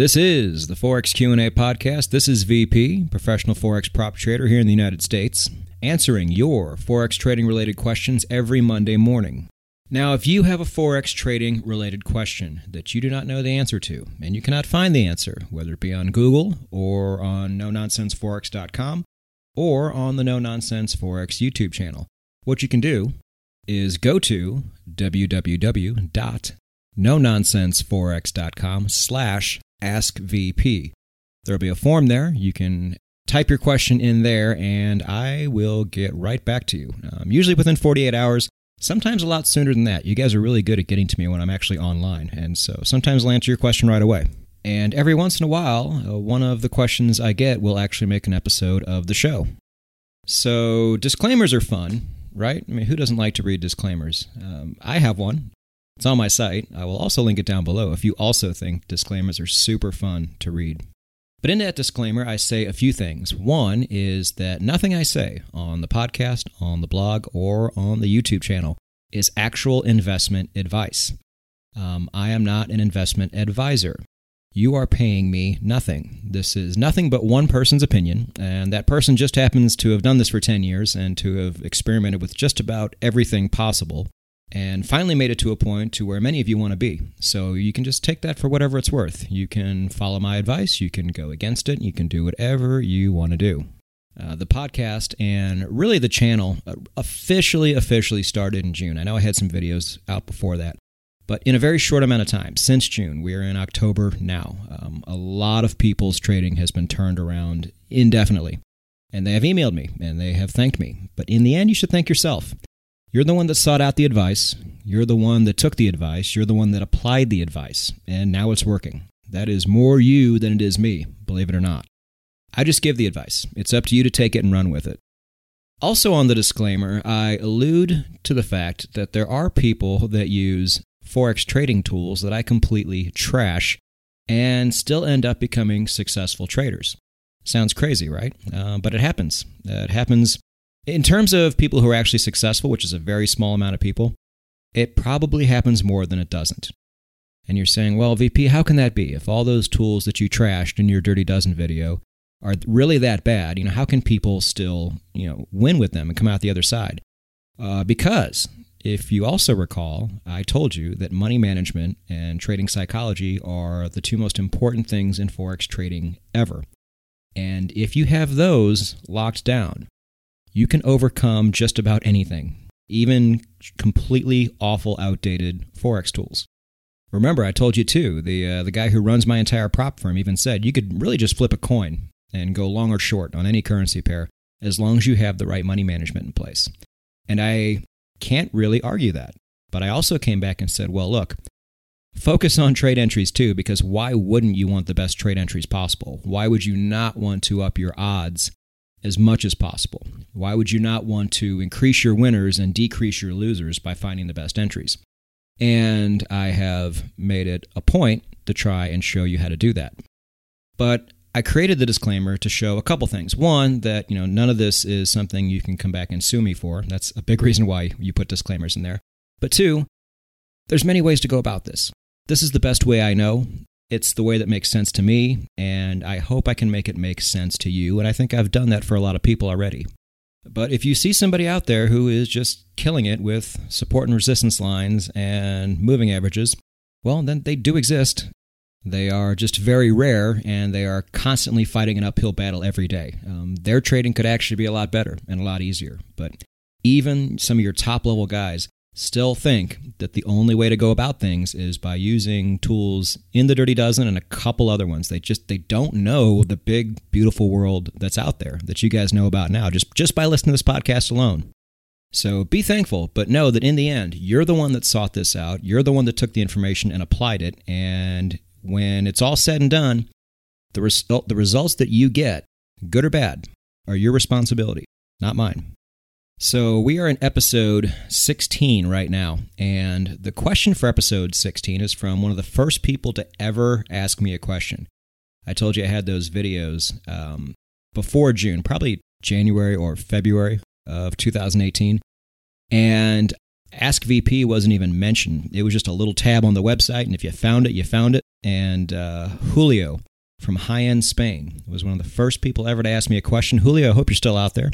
This is the Forex Q&A podcast. This is VP, professional forex prop trader here in the United States, answering your forex trading related questions every Monday morning. Now, if you have a forex trading related question that you do not know the answer to and you cannot find the answer, whether it be on Google or on no nonsenseforex.com or on the No Nonsense Forex YouTube channel, what you can do is go to www.nononsenseforex.com slash ask VP. There'll be a form there. You can type your question in there, and I will get right back to you. Um, usually within 48 hours, sometimes a lot sooner than that. You guys are really good at getting to me when I'm actually online, and so sometimes I'll answer your question right away. And every once in a while, uh, one of the questions I get will actually make an episode of the show. So, disclaimers are fun, right? I mean, who doesn't like to read disclaimers? Um, I have one. It's on my site. I will also link it down below if you also think disclaimers are super fun to read. But in that disclaimer, I say a few things. One is that nothing I say on the podcast, on the blog, or on the YouTube channel is actual investment advice. Um, I am not an investment advisor. You are paying me nothing. This is nothing but one person's opinion, and that person just happens to have done this for 10 years and to have experimented with just about everything possible and finally made it to a point to where many of you want to be. So you can just take that for whatever it's worth. You can follow my advice, you can go against it, you can do whatever you want to do. Uh, the podcast and really the channel uh, officially officially started in June. I know I had some videos out before that, but in a very short amount of time, since June, we are in October now. Um, a lot of people's trading has been turned around indefinitely, and they have emailed me and they have thanked me. But in the end, you should thank yourself. You're the one that sought out the advice. You're the one that took the advice. You're the one that applied the advice. And now it's working. That is more you than it is me, believe it or not. I just give the advice. It's up to you to take it and run with it. Also, on the disclaimer, I allude to the fact that there are people that use Forex trading tools that I completely trash and still end up becoming successful traders. Sounds crazy, right? Uh, but it happens. It happens in terms of people who are actually successful, which is a very small amount of people, it probably happens more than it doesn't. And you're saying, well, VP, how can that be? If all those tools that you trashed in your Dirty Dozen video are really that bad, you know, how can people still, you know, win with them and come out the other side? Uh, because if you also recall, I told you that money management and trading psychology are the two most important things in Forex trading ever. And if you have those locked down, you can overcome just about anything, even completely awful, outdated Forex tools. Remember, I told you too, the, uh, the guy who runs my entire prop firm even said you could really just flip a coin and go long or short on any currency pair as long as you have the right money management in place. And I can't really argue that. But I also came back and said, well, look, focus on trade entries too, because why wouldn't you want the best trade entries possible? Why would you not want to up your odds as much as possible. Why would you not want to increase your winners and decrease your losers by finding the best entries? And I have made it a point to try and show you how to do that. But I created the disclaimer to show a couple things. One, that you know none of this is something you can come back and sue me for. That's a big reason why you put disclaimers in there. But two, there's many ways to go about this. This is the best way I know. It's the way that makes sense to me, and I hope I can make it make sense to you. And I think I've done that for a lot of people already. But if you see somebody out there who is just killing it with support and resistance lines and moving averages, well, then they do exist. They are just very rare and they are constantly fighting an uphill battle every day. Um, their trading could actually be a lot better and a lot easier. But even some of your top level guys still think that the only way to go about things is by using tools in the dirty dozen and a couple other ones. They just they don't know the big beautiful world that's out there that you guys know about now just just by listening to this podcast alone. So be thankful but know that in the end you're the one that sought this out. You're the one that took the information and applied it. And when it's all said and done the result the results that you get good or bad are your responsibility not mine so, we are in episode 16 right now. And the question for episode 16 is from one of the first people to ever ask me a question. I told you I had those videos um, before June, probably January or February of 2018. And Ask VP wasn't even mentioned. It was just a little tab on the website. And if you found it, you found it. and uh, Julio from Jaén Spain was one of the first people ever to ask me a question. Julio, I hope you're still out there.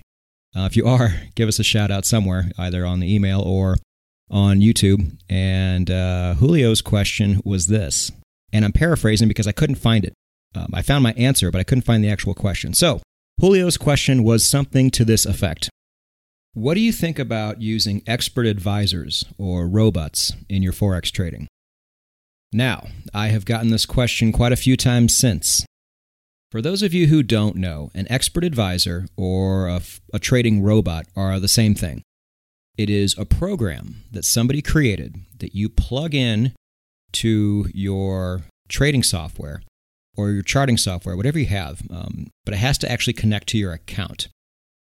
Uh, if you are, give us a shout out somewhere, either on the email or on YouTube. And uh, Julio's question was this, and I'm paraphrasing because I couldn't find it. Um, I found my answer, but I couldn't find the actual question. So, Julio's question was something to this effect What do you think about using expert advisors or robots in your Forex trading? Now, I have gotten this question quite a few times since. For those of you who don't know, an expert advisor or a, trading robot are the same thing. It is a program that somebody created that you plug in to your trading software or your charting software, whatever you have, um, but it has to actually connect to your account.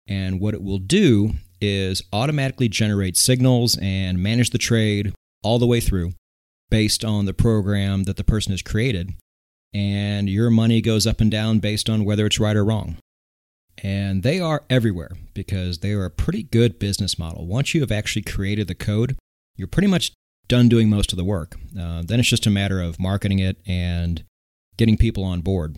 And what it will do is automatically generate signals and manage the trade all the way through based on the program that the person has created. And your money goes up and down based on whether it's right or wrong. And they are everywhere because they are a pretty good business model. Once you have actually created the code, you're pretty much done doing most of the work. Uh, then it's just a matter of marketing it and getting people on board.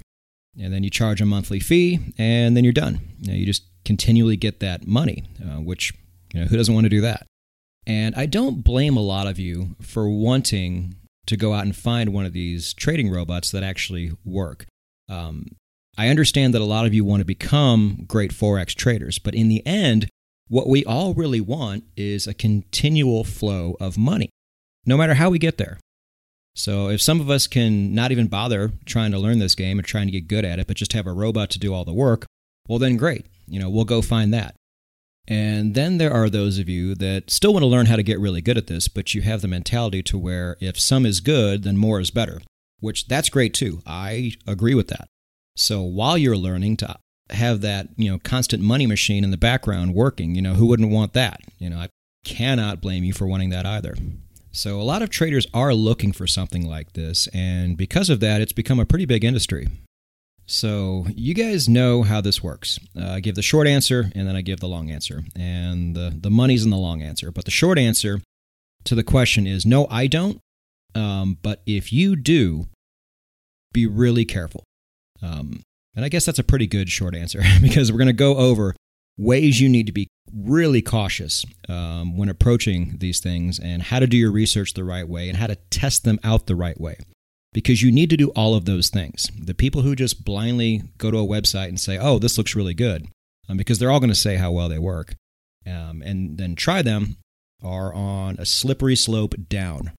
And then you charge a monthly fee, and then you're done. You, know, you just continually get that money, uh, which, you know, who doesn't want to do that? And I don't blame a lot of you for wanting to go out and find one of these trading robots that actually work. Um, I understand that a lot of you want to become great Forex traders, but in the end, what we all really want is a continual flow of money, no matter how we get there. So if some of us can not even bother trying to learn this game and trying to get good at it, but just have a robot to do all the work, well, then great. You know, we'll go find that. And then there are those of you that still want to learn how to get really good at this, but you have the mentality to where if some is good, then more is better, which that's great too. I agree with that. So while you're learning to have that, you know, constant money machine in the background working, you know, who wouldn't want that? You know, I cannot blame you for wanting that either. So a lot of traders are looking for something like this, and because of that, it's become a pretty big industry. So, you guys know how this works. Uh, I give the short answer and then I give the long answer. And the, the money's in the long answer. But the short answer to the question is no, I don't. Um, but if you do, be really careful. Um, and I guess that's a pretty good short answer because we're going to go over ways you need to be really cautious um, when approaching these things and how to do your research the right way and how to test them out the right way because you need to do all of those things. The people who just blindly go to a website and say, oh, this looks really good, um, because they're all going to say how well they work, um, and then try them are on a slippery slope down.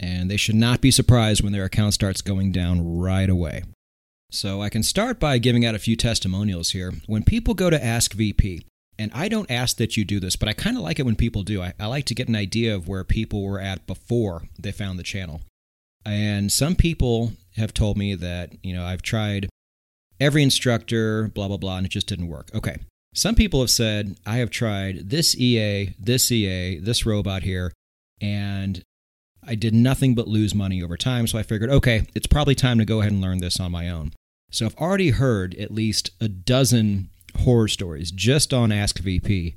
And they should not be surprised when their account starts going down right away. So I can start by giving out a few testimonials here. When people go to Ask VP, and I don't ask that you do this, but I kind of like it when people do. I, I like to get an idea of where people were at before they found the channel. And some people have told me that, you know, I've tried every instructor, blah, blah, blah, and it just didn't work. Okay. Some people have said, I have tried this EA, this EA, this robot here, and I did nothing but lose money over time. So I figured, okay, it's probably time to go ahead and learn this on my own. So I've already heard at least a dozen horror stories just on Ask VP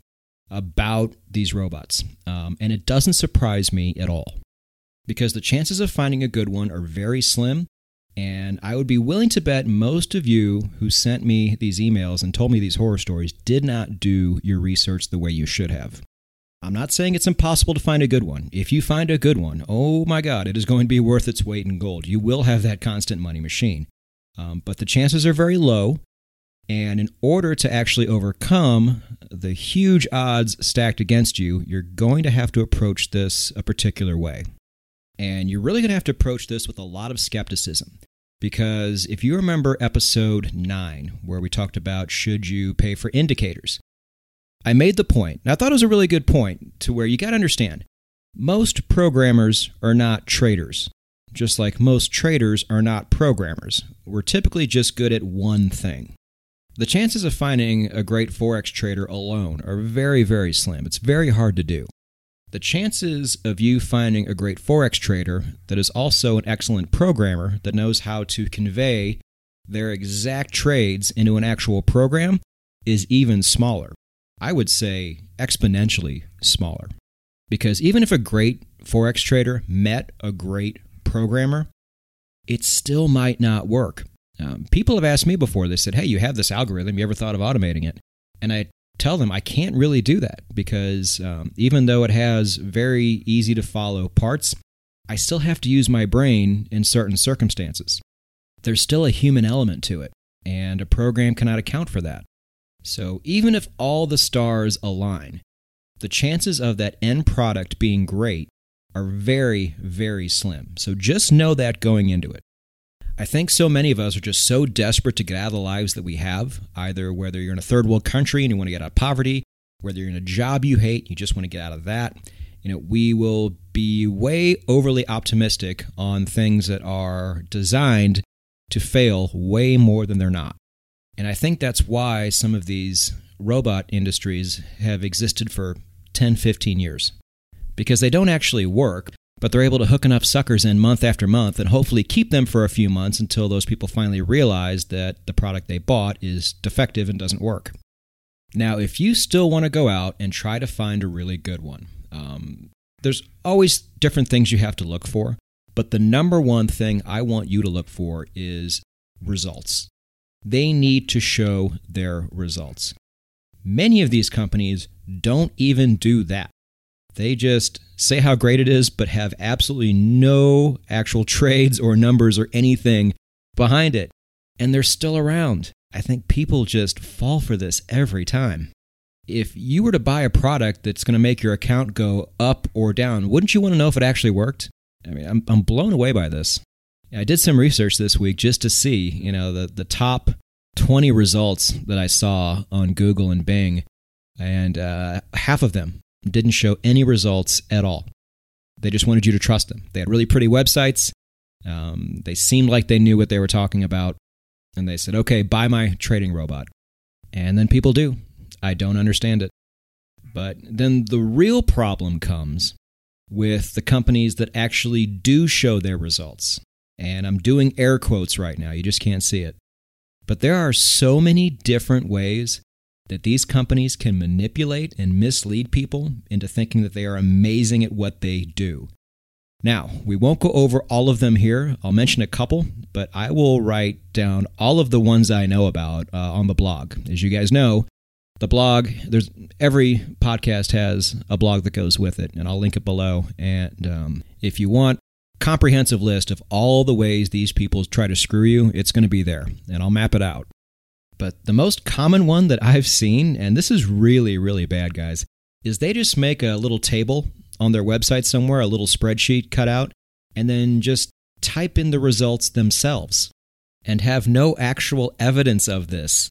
about these robots. Um, and it doesn't surprise me at all because the chances of finding a good one are very slim. And I would be willing to bet most of you who sent me these emails and told me these horror stories did not do your research the way you should have. I'm not saying it's impossible to find a good one. If you find a good one, oh my God, it is going to be worth its weight in gold. You will have that constant money machine. Um, but the chances are very low. And in order to actually overcome the huge odds stacked against you, you're going to have to approach this a particular way. And you're really going to have to approach this with a lot of skepticism. Because if you remember episode 9, where we talked about should you pay for indicators, I made the point, and I thought it was a really good point, to where you got to understand most programmers are not traders, just like most traders are not programmers. We're typically just good at one thing. The chances of finding a great Forex trader alone are very, very slim. It's very hard to do the chances of you finding a great Forex trader that is also an excellent programmer that knows how to convey their exact trades into an actual program is even smaller. I would say exponentially smaller. Because even if a great Forex trader met a great programmer, it still might not work. Um, people have asked me before, they said, Hey, you have this algorithm. You ever thought of automating it? And I tell them I can't really do that because um, even though it has very easy to follow parts, I still have to use my brain in certain circumstances. There's still a human element to it, and a program cannot account for that. So even if all the stars align, the chances of that end product being great are very, very slim. So just know that going into it. I think so many of us are just so desperate to get out of the lives that we have, either whether you're in a third world country and you want to get out of poverty, whether you're in a job you hate, you just want to get out of that. You know, we will be way overly optimistic on things that are designed to fail way more than they're not. And I think that's why some of these robot industries have existed for 10, 15 years. Because they don't actually work, but they're able to hook enough suckers in month after month and hopefully keep them for a few months until those people finally realize that the product they bought is defective and doesn't work. Now, if you still want to go out and try to find a really good one, um, there's always different things you have to look for, but the number one thing I want you to look for is results. They need to show their results. Many of these companies don't even do that. They just say how great it is, but have absolutely no actual trades or numbers or anything behind it. And they're still around. I think people just fall for this every time. If you were to buy a product that's going to make your account go up or down, wouldn't you want to know if it actually worked? I mean, I'm, I'm blown away by this. I did some research this week just to see, you know, the, the top 20 results that I saw on Google and Bing, and uh, half of them didn't show any results at all. They just wanted you to trust them. They had really pretty websites. Um, they seemed like they knew what they were talking about. And they said, okay, buy my trading robot. And then people do. I don't understand it. But then the real problem comes with the companies that actually do show their results. And I'm doing air quotes right now, you just can't see it. But there are so many different ways that these companies can manipulate and mislead people into thinking that they are amazing at what they do. Now, we won't go over all of them here. I'll mention a couple, but I will write down all of the ones I know about uh, on the blog. As you guys know, the blog, there's every podcast has a blog that goes with it, and I'll link it below. And um, if you want a comprehensive list of all the ways these people try to screw you, it's going to be there, and I'll map it out. But the most common one that I've seen, and this is really, really bad, guys, is they just make a little table on their website somewhere, a little spreadsheet cut out, and then just type in the results themselves and have no actual evidence of this.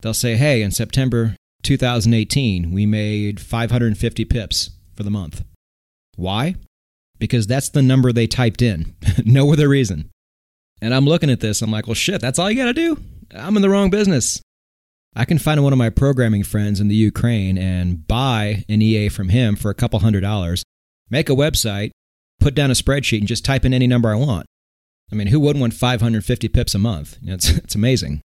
They'll say, hey, in September 2018, we made 550 pips for the month. Why? Because that's the number they typed in. no other reason. And I'm looking at this, I'm like, well, shit, that's all you got to do? I'm in the wrong business. I can find one of my programming friends in the Ukraine and buy an EA from him for a couple hundred dollars, make a website, put down a spreadsheet, and just type in any number I want. I mean, who wouldn't want 550 pips a month? It's, it's amazing.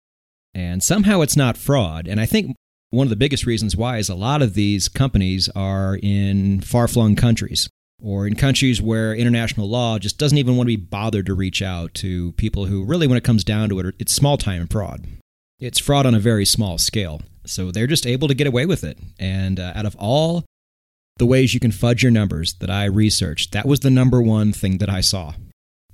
And somehow it's not fraud. And I think one of the biggest reasons why is a lot of these companies are in far flung countries or in countries where international law just doesn't even want to be bothered to reach out to people who really, when it comes down to it, it's small time fraud. It's fraud on a very small scale. So they're just able to get away with it. And uh, out of all the ways you can fudge your numbers that I researched, that was the number one thing that I saw.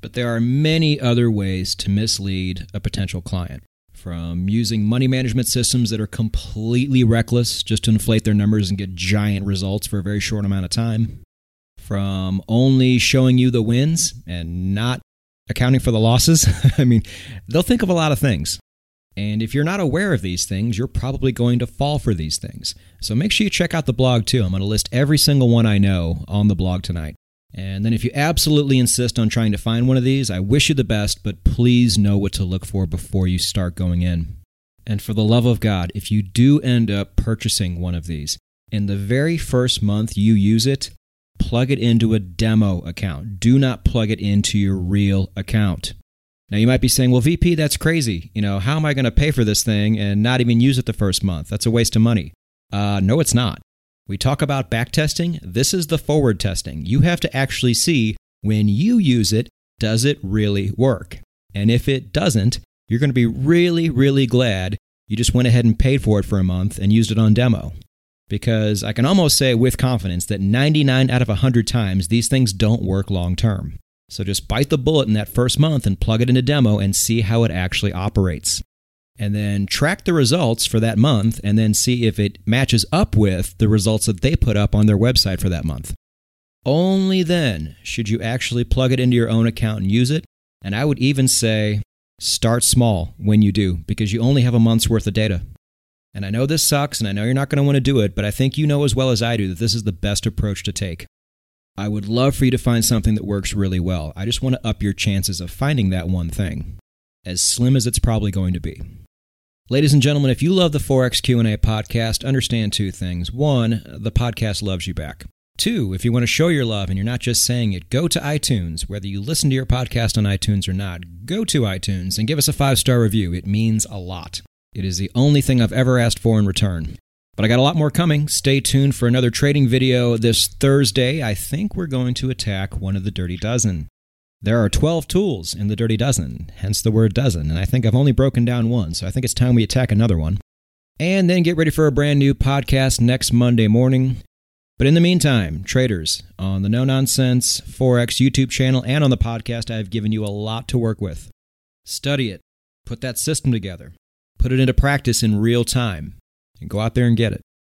But there are many other ways to mislead a potential client. From using money management systems that are completely reckless just to inflate their numbers and get giant results for a very short amount of time, from only showing you the wins and not accounting for the losses. I mean, they'll think of a lot of things. And if you're not aware of these things, you're probably going to fall for these things. So make sure you check out the blog too. I'm going to list every single one I know on the blog tonight. And then if you absolutely insist on trying to find one of these, I wish you the best, but please know what to look for before you start going in. And for the love of God, if you do end up purchasing one of these, in the very first month you use it, plug it into a demo account. Do not plug it into your real account. Now you might be saying, "Well, VP, that's crazy. You know, how am I going to pay for this thing and not even use it the first month? That's a waste of money." Uh, no, it's not. We talk about back testing. This is the forward testing. You have to actually see when you use it Does it really work? And if it doesn't, you're going to be really, really glad you just went ahead and paid for it for a month and used it on demo. Because I can almost say with confidence that 99 out of 100 times these things don't work long term. So just bite the bullet in that first month and plug it into demo and see how it actually operates. And then track the results for that month and then see if it matches up with the results that they put up on their website for that month. Only then should you actually plug it into your own account and use it. And I would even say start small when you do because you only have a month's worth of data. And I know this sucks and I know you're not going to want to do it, but I think you know as well as I do that this is the best approach to take. I would love for you to find something that works really well. I just want to up your chances of finding that one thing, as slim as it's probably going to be. Ladies and gentlemen, if you love the Forex Q&A podcast, understand two things. One, the podcast loves you back. Two, if you want to show your love and you're not just saying it, go to iTunes. Whether you listen to your podcast on iTunes or not, go to iTunes and give us a five star review. It means a lot. It is the only thing I've ever asked for in return. But I got a lot more coming. Stay tuned for another trading video this Thursday. I think we're going to attack one of the Dirty Dozen. There are 12 tools in the Dirty Dozen, hence the word dozen, and I think I've only broken down one, so I think it's time we attack another one. And then get ready for a brand new podcast next Monday morning. But in the meantime, traders, on the No Nonsense Forex YouTube channel and on the podcast, I've given you a lot to work with. Study it, put that system together, put it into practice in real time and go out there and get it.